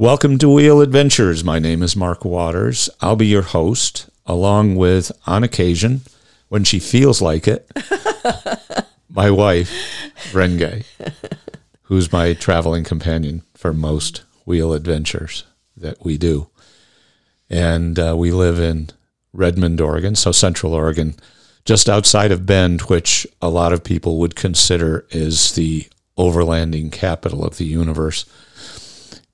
Welcome to Wheel Adventures. My name is Mark Waters. I'll be your host, along with, on occasion, when she feels like it, my wife, Renge, who's my traveling companion for most wheel adventures that we do. And uh, we live in Redmond, Oregon, so Central Oregon, just outside of Bend, which a lot of people would consider is the overlanding capital of the universe.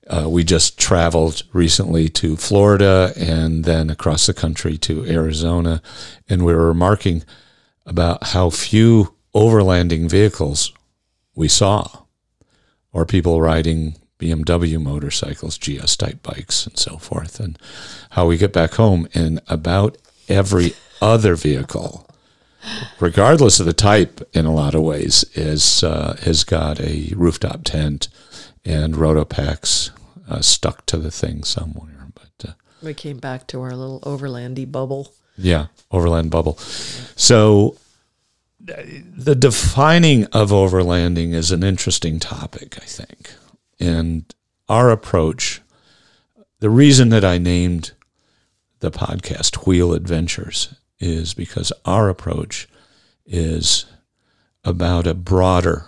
Uh, we just traveled recently to Florida and then across the country to Arizona, and we were remarking about how few overlanding vehicles we saw, or people riding BMW motorcycles, GS type bikes, and so forth, and how we get back home. And about every other vehicle, regardless of the type, in a lot of ways, is uh, has got a rooftop tent and Rotopax uh, stuck to the thing somewhere. But uh, We came back to our little overlandy bubble. yeah, overland bubble. So the defining of overlanding is an interesting topic, I think. And our approach, the reason that I named the podcast Wheel Adventures is because our approach is about a broader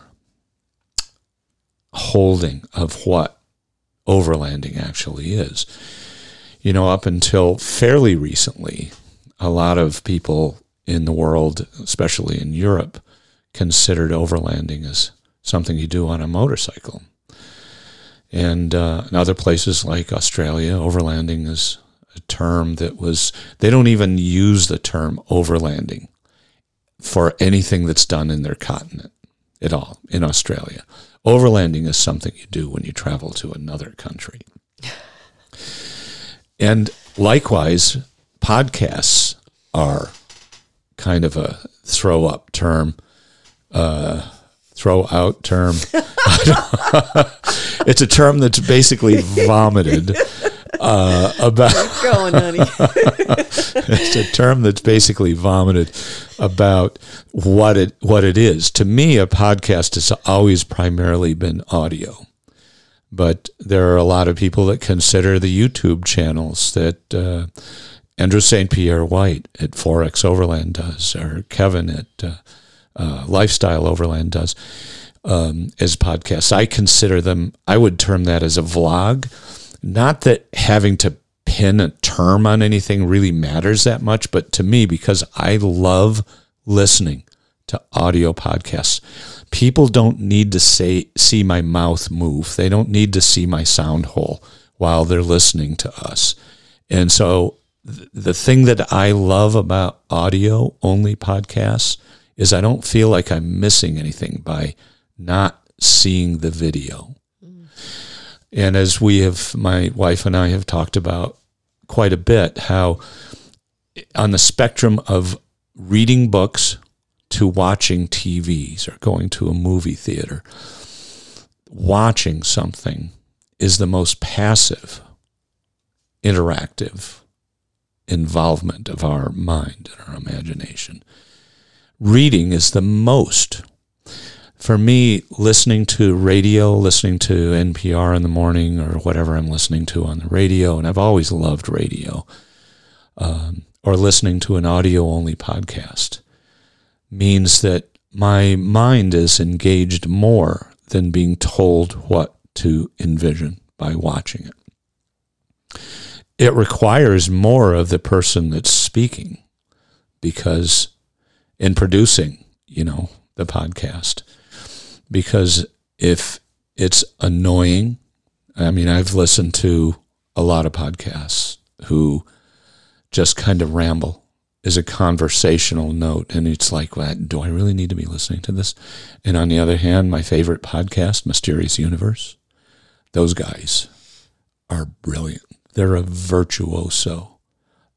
holding of what overlanding actually is. You know, up until fairly recently, a lot of people in the world, especially in Europe, considered overlanding as something you do on a motorcycle. And uh, in other places like Australia, overlanding is a term that was, they don't even use the term overlanding for anything that's done in their continent at all in Australia. Overlanding is something you do when you travel to another country. And likewise, podcasts are kind of a throw up term, uh, throw out term. it's a term that's basically vomited uh, about. Going, honey. it's a term that's basically vomited about what it what it is. To me, a podcast has always primarily been audio, but there are a lot of people that consider the YouTube channels that uh, Andrew St. Pierre White at 4xOverland does, or Kevin at uh, uh, Lifestyle Overland does, um, as podcasts. I consider them. I would term that as a vlog. Not that having to pin a term on anything really matters that much, but to me, because I love listening to audio podcasts, people don't need to say see my mouth move. They don't need to see my sound hole while they're listening to us. And so th- the thing that I love about audio only podcasts is I don't feel like I'm missing anything by not seeing the video. And as we have, my wife and I have talked about quite a bit, how on the spectrum of reading books to watching TVs or going to a movie theater, watching something is the most passive, interactive involvement of our mind and our imagination. Reading is the most for me, listening to radio, listening to NPR in the morning or whatever I'm listening to on the radio, and I've always loved radio, um, or listening to an audio only podcast, means that my mind is engaged more than being told what to envision by watching it. It requires more of the person that's speaking because in producing, you know, the podcast because if it's annoying, I mean, I've listened to a lot of podcasts who just kind of ramble is a conversational note. And it's like, well, do I really need to be listening to this? And on the other hand, my favorite podcast, Mysterious Universe, those guys are brilliant. They're a virtuoso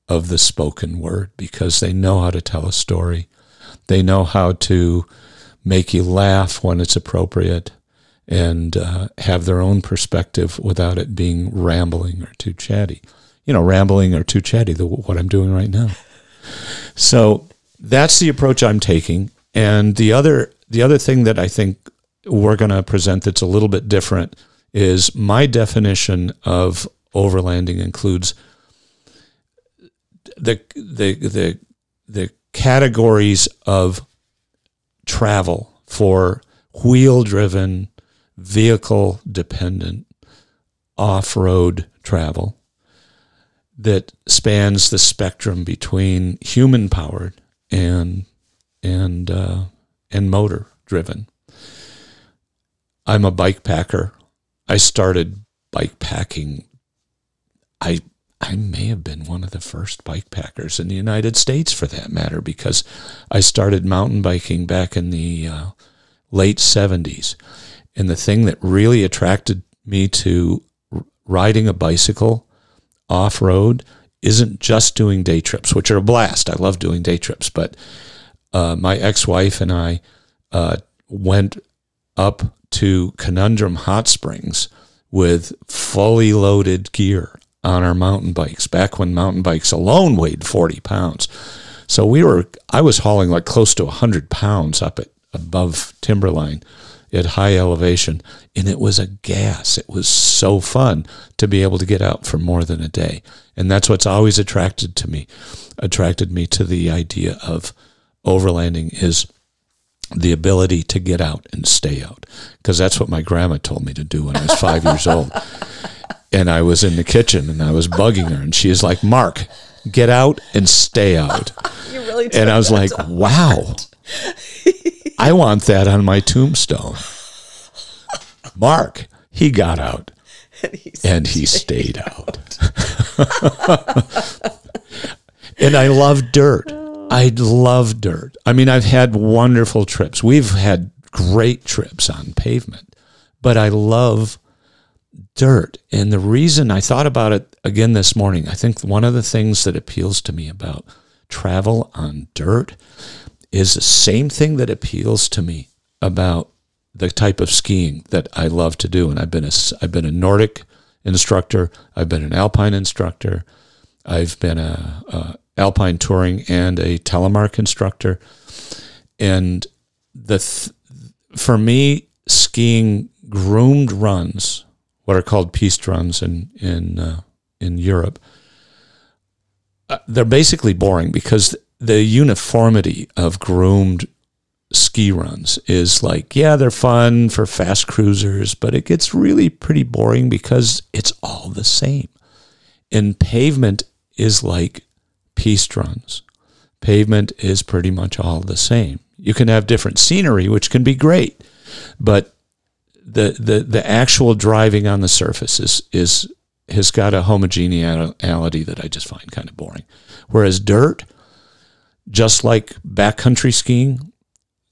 of the spoken word because they know how to tell a story. They know how to make you laugh when it's appropriate, and uh, have their own perspective without it being rambling or too chatty. You know, rambling or too chatty, the, what I'm doing right now. So that's the approach I'm taking. And the other the other thing that I think we're going to present that's a little bit different is my definition of overlanding includes the the the the categories of travel for wheel driven, vehicle dependent, off road travel that spans the spectrum between human powered and and uh, and motor driven. I'm a bike packer. I started bike packing. I I may have been one of the first bike packers in the United States, for that matter, because I started mountain biking back in the uh, late 70s. And the thing that really attracted me to riding a bicycle off road isn't just doing day trips, which are a blast. I love doing day trips, but uh, my ex wife and I uh, went up to Conundrum Hot Springs with fully loaded gear on our mountain bikes back when mountain bikes alone weighed 40 pounds. So we were, I was hauling like close to 100 pounds up at above timberline at high elevation, and it was a gas. It was so fun to be able to get out for more than a day. And that's what's always attracted to me, attracted me to the idea of overlanding is the ability to get out and stay out. Because that's what my grandma told me to do when I was five years old. And I was in the kitchen and I was bugging her, and she is like, Mark, get out and stay out. You really and I was like, wow, I want that on my tombstone. Mark, he got out and he, and he stayed out. and I love dirt. I love dirt. I mean, I've had wonderful trips. We've had great trips on pavement, but I love dirt. And the reason I thought about it again this morning, I think one of the things that appeals to me about travel on dirt is the same thing that appeals to me about the type of skiing that I love to do. And I've been a, I've been a Nordic instructor. I've been an alpine instructor. I've been a, a alpine touring and a telemark instructor. And the th- for me, skiing groomed runs, what are called piste runs in in uh, in Europe, uh, they're basically boring because the uniformity of groomed ski runs is like, yeah, they're fun for fast cruisers, but it gets really pretty boring because it's all the same. And pavement is like piste runs. Pavement is pretty much all the same. You can have different scenery, which can be great, but the the the actual driving on the surface is is has got a homogeneity that I just find kind of boring. Whereas dirt, just like backcountry skiing,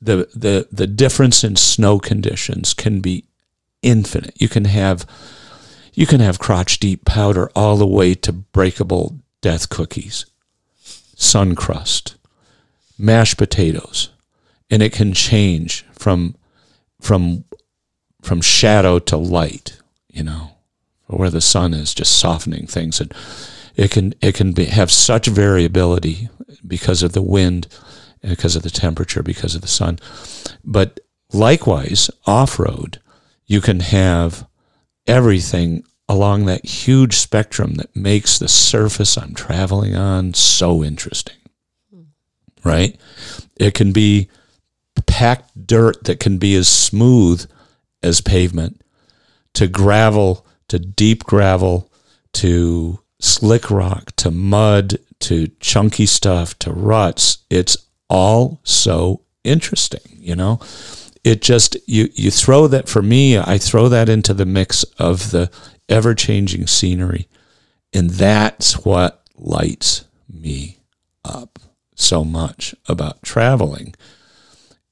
the the the difference in snow conditions can be infinite. You can have you can have crotch deep powder all the way to breakable death cookies, sun crust, mashed potatoes, and it can change from from from shadow to light, you know, or where the sun is just softening things and it can it can be, have such variability because of the wind, because of the temperature, because of the sun. But likewise, off road, you can have everything along that huge spectrum that makes the surface I'm traveling on so interesting. Right? It can be packed dirt that can be as smooth as pavement to gravel, to deep gravel, to slick rock to mud to chunky stuff to ruts. It's all so interesting, you know? It just you you throw that for me, I throw that into the mix of the ever changing scenery. And that's what lights me up so much about traveling.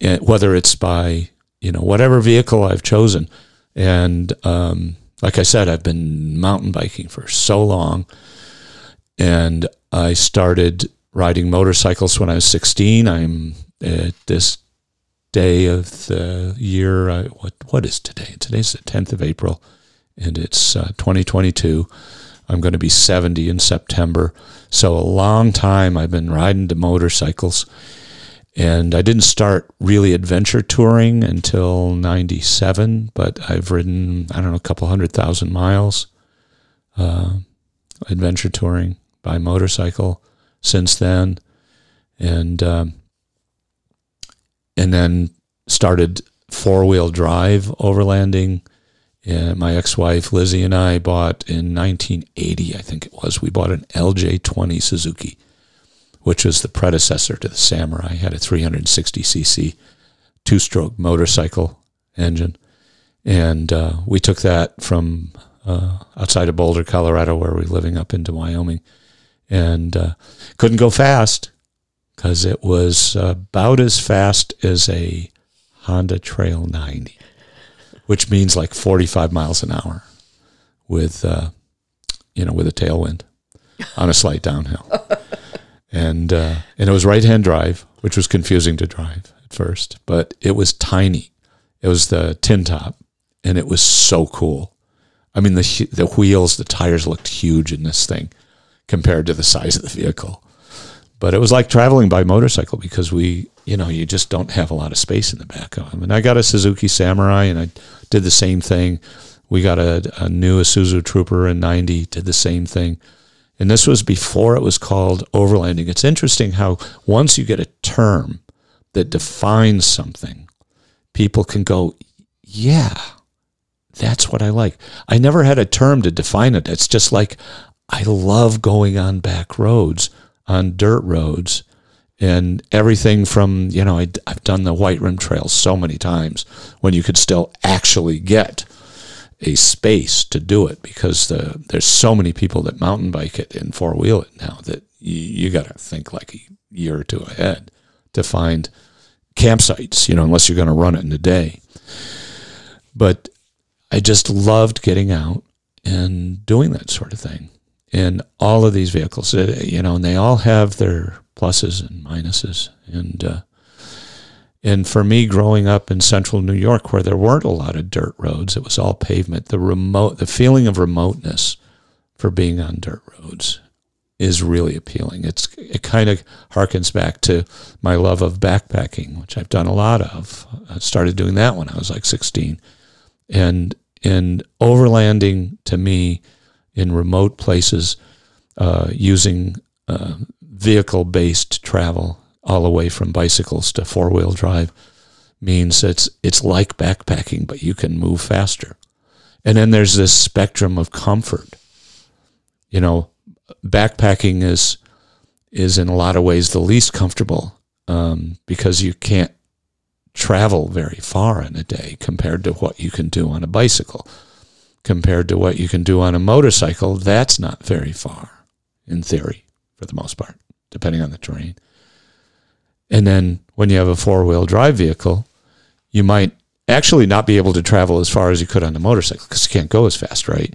And whether it's by, you know, whatever vehicle I've chosen. And um, like I said, I've been mountain biking for so long, and I started riding motorcycles when I was 16. I'm at this day of the year. Uh, what what is today? Today's the 10th of April, and it's uh, 2022. I'm going to be 70 in September. So a long time I've been riding the motorcycles, And I didn't start really adventure touring until 97, but I've ridden, I don't know, a couple hundred thousand miles uh, adventure touring by motorcycle since then. And, um, and then started four wheel drive overlanding. And my ex wife Lizzie and I bought in 1980, I think it was, we bought an LJ20 Suzuki which was the predecessor to the Samurai, had a 360cc two stroke motorcycle engine. And uh, we took that from uh, outside of Boulder, Colorado, where we were living up into Wyoming, and uh, couldn't go fast because it was about as fast as a Honda Trail 90, which means like 45 miles an hour with, uh, you know, with a tailwind on a slight downhill and uh, and it was right hand drive, which was confusing to drive at first, but it was tiny. It was the tin top, and it was so cool. I mean, the the wheels, the tires looked huge in this thing compared to the size of the vehicle. But it was like traveling by motorcycle because we, you know, you just don't have a lot of space in the back of them. And I got a Suzuki Samurai, and I did the same thing. We got a, a new Isuzu Trooper in '90, did the same thing and this was before it was called overlanding. It's interesting how once you get a term that defines something, people can go, yeah, that's what I like. I never had a term to define it. It's just like I love going on back roads, on dirt roads, and everything from, you know, I, have done the White Rim Trail so many times when you could still actually get a space to do it because the, there's so many people that mountain bike it and four wheel it now that you, you got to think like a year or two ahead to find campsites, you know, unless you're going to run it in a day. But I just loved getting out and doing that sort of thing. And all of these vehicles, uh, you know, and they all have their pluses and minuses. And uh, and for me, growing up in central New York, where there weren't a lot of dirt roads, it was all pavement. The remote, the feeling of remoteness for being on dirt roads is really appealing. It's it kind of harkens back to my love of backpacking, which I've done a lot of. I started doing that when I was like 16, and in overlanding to me in remote places, uh, using uh, vehicle based travel all the way from bicycles to four wheel drive means it's it's like backpacking, but you can move faster. And then there's this spectrum of comfort. You know, backpacking is is in a lot of ways the least comfortable um, because you can't travel very far in a day compared to what you can do on a bicycle. Compared to what you can do on a motorcycle, that's not very far in theory for the most part, depending on the terrain. And then when you have a four wheel drive vehicle, you might actually not be able to travel as far as you could on the motorcycle because you can't go as fast, right?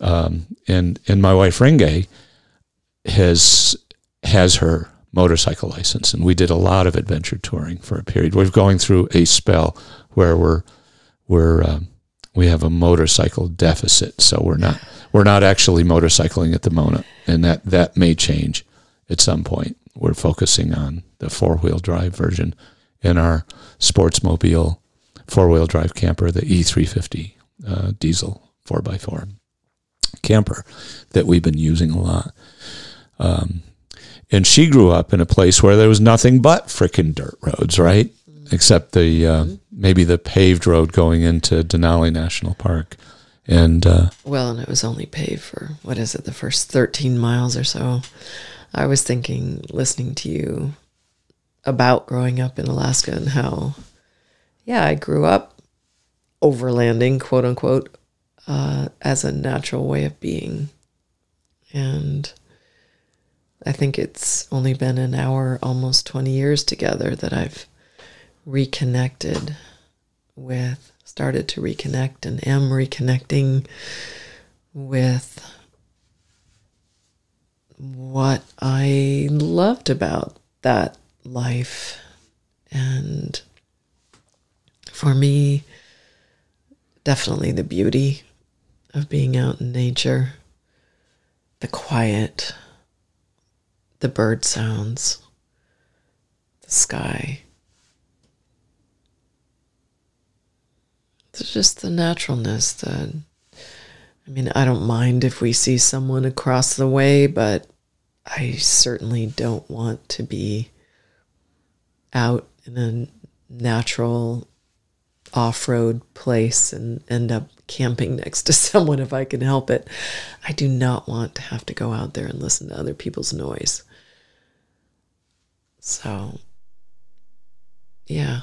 Um, and and my wife Renge has has her motorcycle license, and we did a lot of adventure touring for a period. We're going through a spell where we're we're um, we have a motorcycle deficit, so we're not we're not actually motorcycling at the moment, and that that may change at some point we're focusing on the four wheel drive version in our Sportsmobile four wheel drive camper, the E350 uh, diesel 4x4 camper that we've been using a lot. Um, and she grew up in a place where there was nothing but freaking dirt roads, right? Mm-hmm. Except the uh, maybe the paved road going into Denali National Park. And uh, well, and it was only paved for what is it, the first 13 miles or so. I was thinking, listening to you about growing up in Alaska and how, yeah, I grew up overlanding, quote unquote, uh, as a natural way of being. And I think it's only been an hour, almost 20 years together that I've reconnected with, started to reconnect and am reconnecting with what I loved about that life. And for me, definitely the beauty of being out in nature, the quiet, the bird sounds, the sky. It's just the naturalness that I mean, I don't mind if we see someone across the way, but I certainly don't want to be out in a natural off road place and end up camping next to someone if I can help it. I do not want to have to go out there and listen to other people's noise. So, yeah.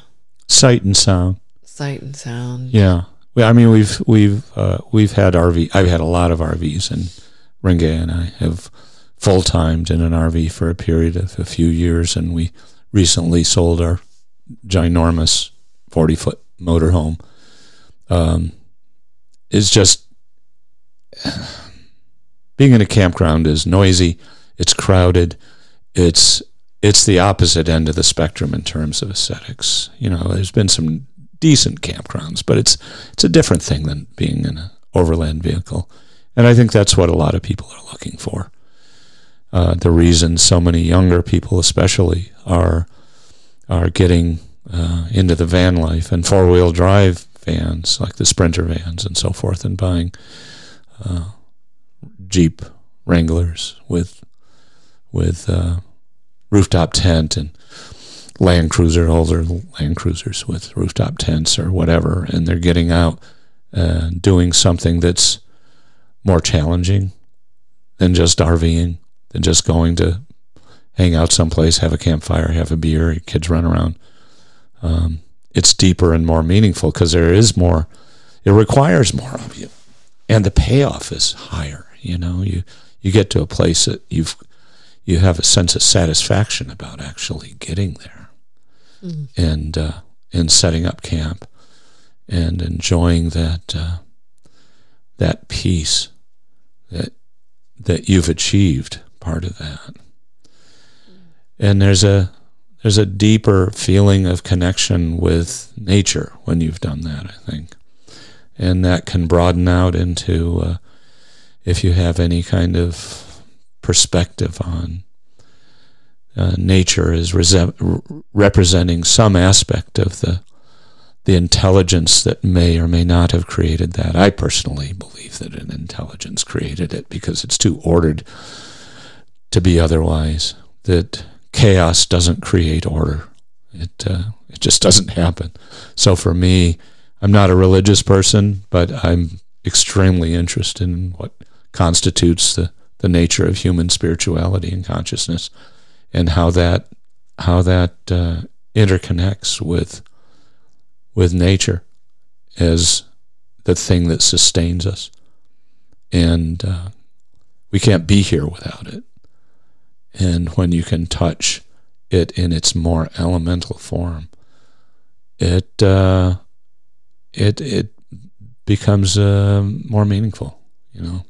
Sight and sound. Sight and sound. Yeah. I mean, we've we've uh, we've had RV. I've had a lot of RVs, and Renge and I have full timed in an RV for a period of a few years, and we recently sold our ginormous forty foot motorhome. Um, it's just being in a campground is noisy, it's crowded, it's it's the opposite end of the spectrum in terms of aesthetics. You know, there's been some decent campgrounds, but it's it's a different thing than being in an overland vehicle, and I think that's what a lot of people are looking for. Uh, the reason so many younger people, especially, are are getting uh, into the van life and four wheel drive vans like the Sprinter vans and so forth, and buying uh, Jeep Wranglers with with uh, rooftop tent and Land Cruiser, older Land Cruisers with rooftop tents or whatever, and they're getting out and doing something that's more challenging than just RVing, than just going to hang out someplace, have a campfire, have a beer, kids run around. Um, it's deeper and more meaningful because there is more. It requires more of you, and the payoff is higher. You know, you you get to a place that you've you have a sense of satisfaction about actually getting there mm. and uh, and setting up camp and enjoying that uh, that peace that that you've achieved part of that and there's a there's a deeper feeling of connection with nature when you've done that I think and that can broaden out into uh, if you have any kind of perspective on uh, nature is representing some aspect of the the intelligence that may or may not have created that. I personally believe that an intelligence created it because it's too ordered to be otherwise. That chaos doesn't create order. It uh, it just doesn't happen. So for me, I'm not a religious person, but I'm extremely interested in what constitutes the, the nature of human spirituality and consciousness and how that how that uh, interconnects with with nature as the thing that sustains us, and uh, we can't be here without it. And when you can touch it in its more elemental form, it uh, it it becomes uh, more meaningful, you know.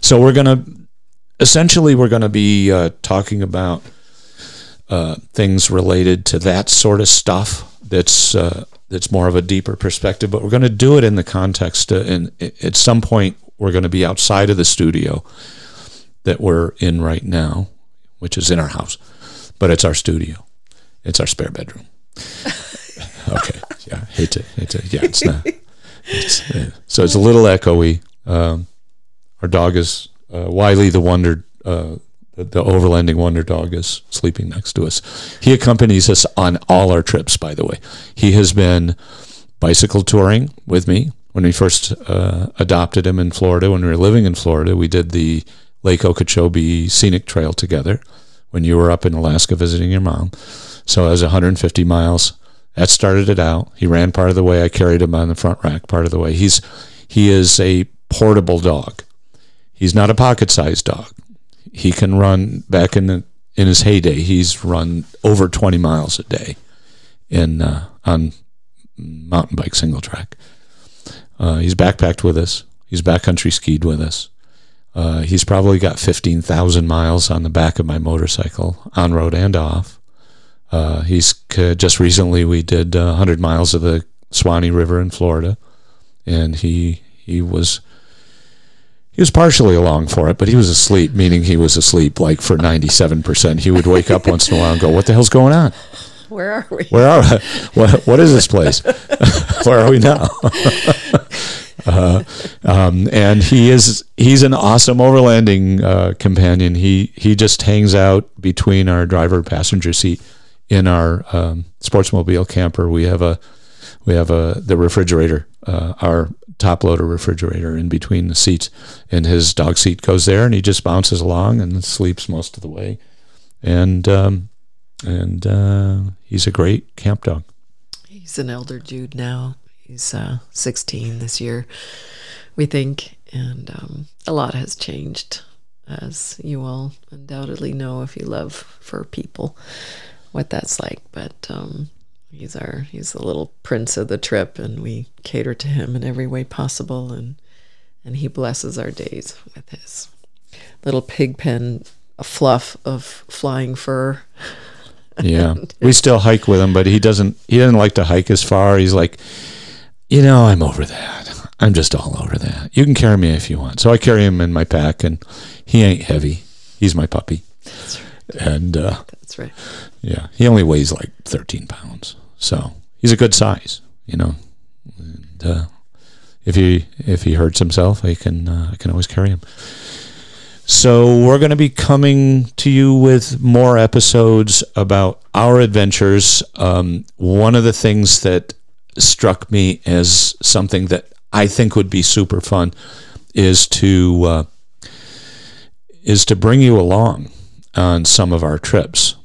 So we're gonna essentially, we're going to be uh, talking about uh, things related to that sort of stuff. That's uh, that's more of a deeper perspective, but we're going to do it in the context. Uh, and at some point, we're going to be outside of the studio that we're in right now, which is in our house, but it's our studio. It's our spare bedroom. okay, yeah, hate to, hate to, yeah, it's not. It's, so it's a little echoey. Um, our dog is uh, Wiley the Wonder, uh, the, overlanding wonder dog, is sleeping next to us. He accompanies us on all our trips. By the way, he has been bicycle touring with me when we first uh, adopted him in Florida. When we were living in Florida, we did the Lake Okeechobee Scenic Trail together. When you were up in Alaska visiting your mom, so it was 150 miles. That started it out. He ran part of the way. I carried him on the front rack part of the way. He's he is a portable dog. He's not a pocket-sized dog. He can run back in the in his heyday. He's run over 20 miles a day in uh, on mountain bike single track. Uh, he's backpacked with us. He's backcountry skied with us. Uh, he's probably got 15,000 miles on the back of my motorcycle, on road and off. Uh, he's just recently we did 100 uh, miles of the Suwannee River in Florida, and he he was he was partially along for it, but he was asleep, meaning he was asleep like for 97%. He would wake up once in a while and go, What the hell's going on? Where are we? Where are we? What, what is this place? Where are we now? uh, um, and he is he's an awesome overlanding uh, companion. He he just hangs out between our driver passenger seat in our um, sportsmobile camper. We have a we have a the refrigerator, uh, our top loader refrigerator in between the seats, and his dog seat goes there, and he just bounces along and sleeps most of the way, and um, and uh, he's a great camp dog. He's an elder dude now. He's uh, 16 this year, we think, and um, a lot has changed, as you all undoubtedly know if you love fur people, what that's like. But um, he's our he's the little prince of the trip, and we cater to him in every way possible, and and he blesses our days with his little pig pen fluff of flying fur. Yeah, we still hike with him, but he doesn't. He doesn't like to hike as far. He's like, you know, I'm over that. I'm just all over that. You can carry me if you want. So I carry him in my pack, and he ain't heavy. He's my puppy. That's right. And uh, That's right. Yeah, he only weighs like 13 pounds. So he's a good size, you know. And uh, if he if he hurts himself, I can uh, I can always carry him. So we're going to be coming to you with more episodes about our adventures. Um, one of the things that struck me as something that I think would be super fun is to uh, is to bring you along on some of our trips.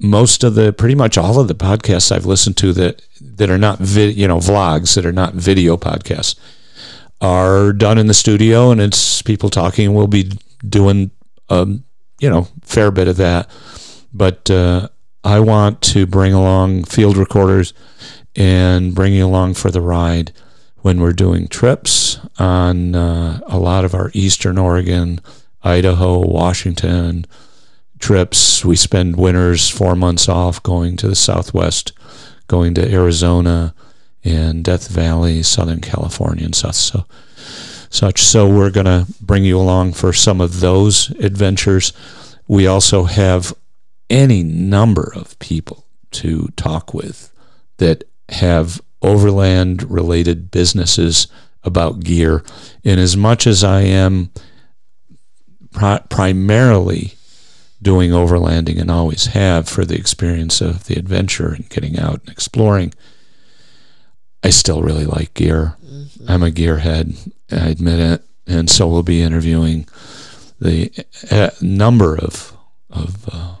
Most of the, pretty much all of the podcasts I've listened to that that are not vid, you know, vlogs that are not video podcasts are done in the studio, and it's people talking. We'll be doing, um, you know, fair bit of that, but uh, I want to bring along field recorders and bring you along for the ride when we're doing trips on uh, a lot of our Eastern Oregon, Idaho, Washington trips. We spend winters four months off going to the Southwest, going to Arizona and Death Valley, Southern California, and such. So, such. So we're going to bring you along for some of those adventures. We also have any number of people to talk with that have overland related businesses about gear. And as much as I am pri- primarily doing overlanding and always have for the experience of the adventure and getting out and exploring, I still really like gear. Mm-hmm. I'm a gearhead, I admit it. And so we'll be interviewing the uh, number of, of uh,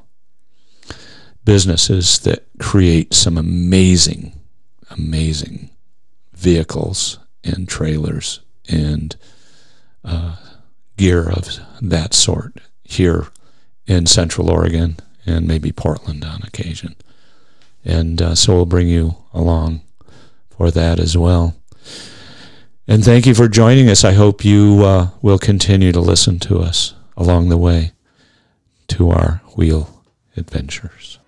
businesses that create some amazing amazing vehicles and trailers and uh, gear of that sort here in Central Oregon and maybe Portland on occasion. And uh, so we'll bring you along for that as well. And thank you for joining us. I hope you uh, will continue to listen to us along the way to our wheel adventures.